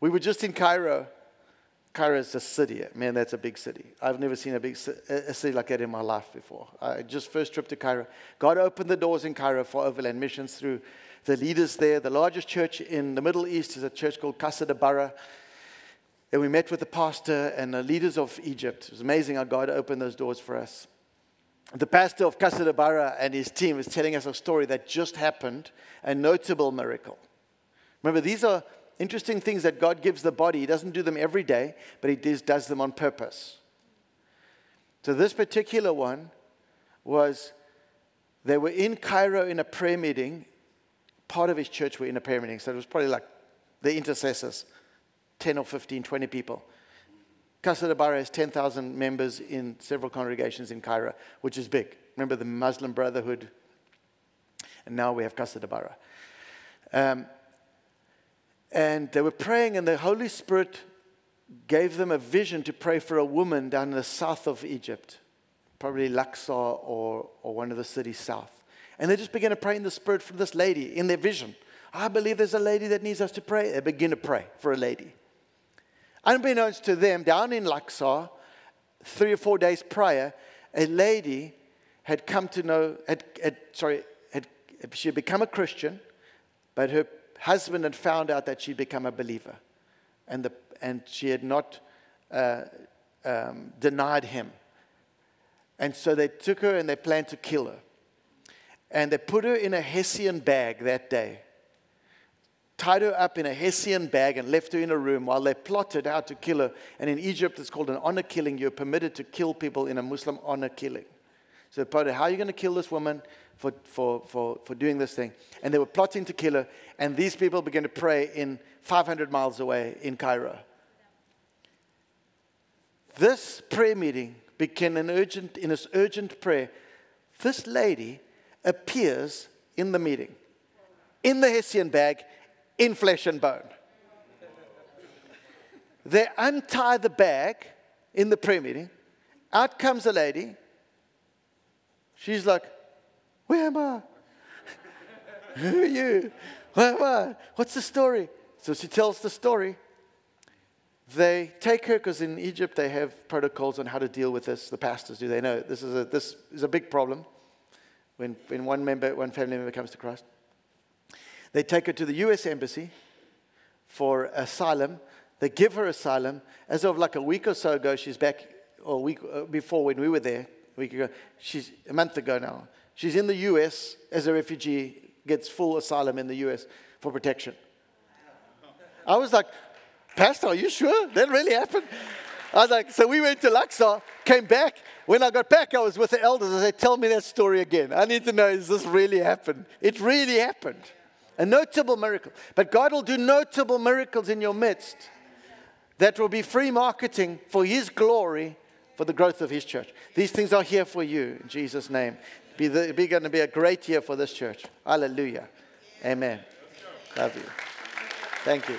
We were just in Cairo. Cairo is a city. Man, that's a big city. I've never seen a big a city like that in my life before. I just first trip to Cairo. God opened the doors in Cairo for overland missions through the leaders there. The largest church in the Middle East is a church called Kasr El Dobara. And we met with the pastor and the leaders of Egypt. It was amazing how God opened those doors for us the pastor of Kasr El Dobara and his team is telling us a story that just happened, a notable miracle. Remember, these are interesting things that God gives the body. He doesn't do them every day, but He does, them on purpose. So, this particular one was They were in Cairo in a prayer meeting. Part of his church were in a prayer meeting, so it was probably like the intercessors 10 or 15, 20 people. Kasr El Dobara has 10,000 members in several congregations in Cairo, which is big. Remember the Muslim Brotherhood? And now we have Kasr El Dobara. Um, and they were praying, and the Holy Spirit gave them a vision to pray for a woman down in the south of Egypt, probably Luxor or, or one of the cities south. And they just began to pray in the Spirit for this lady in their vision. I believe there's a lady that needs us to pray. They begin to pray for a lady. Unbeknownst to them, down in Luxor, three or four days prior, a lady had come to know, had, had, sorry, had, she had become a Christian, but her husband had found out that she'd become a believer. And, the, and she had not uh, um, denied him. And so they took her and they planned to kill her. And they put her in a Hessian bag that day tied her up in a Hessian bag and left her in a room while they plotted how to kill her. And in Egypt, it's called an honor killing. You're permitted to kill people in a Muslim honor killing. So they plotted, how are you going to kill this woman for, for, for, for doing this thing? And they were plotting to kill her. And these people began to pray in 500 miles away in Cairo. This prayer meeting became an urgent, in this urgent prayer. This lady appears in the meeting in the Hessian bag in flesh and bone. They untie the bag in the prayer meeting. Out comes a lady. She's like, Where am I? Who are you? Where am I? What's the story? So she tells the story. They take her because in Egypt they have protocols on how to deal with this. The pastors do. They know this is a, this is a big problem when, when one member, one family member comes to Christ. They take her to the US Embassy for asylum. They give her asylum. As of like a week or so ago, she's back, or a week uh, before when we were there, a week ago, she's a month ago now. She's in the US as a refugee, gets full asylum in the US for protection. I was like, Pastor, are you sure? That really happened? I was like, so we went to Luxor, came back. When I got back, I was with the elders. I said, tell me that story again. I need to know, is this really happened? It really happened. A notable miracle. But God will do notable miracles in your midst that will be free marketing for His glory for the growth of His church. These things are here for you in Jesus' name. Be, the, be going to be a great year for this church. Hallelujah. Amen. Love you. Thank you.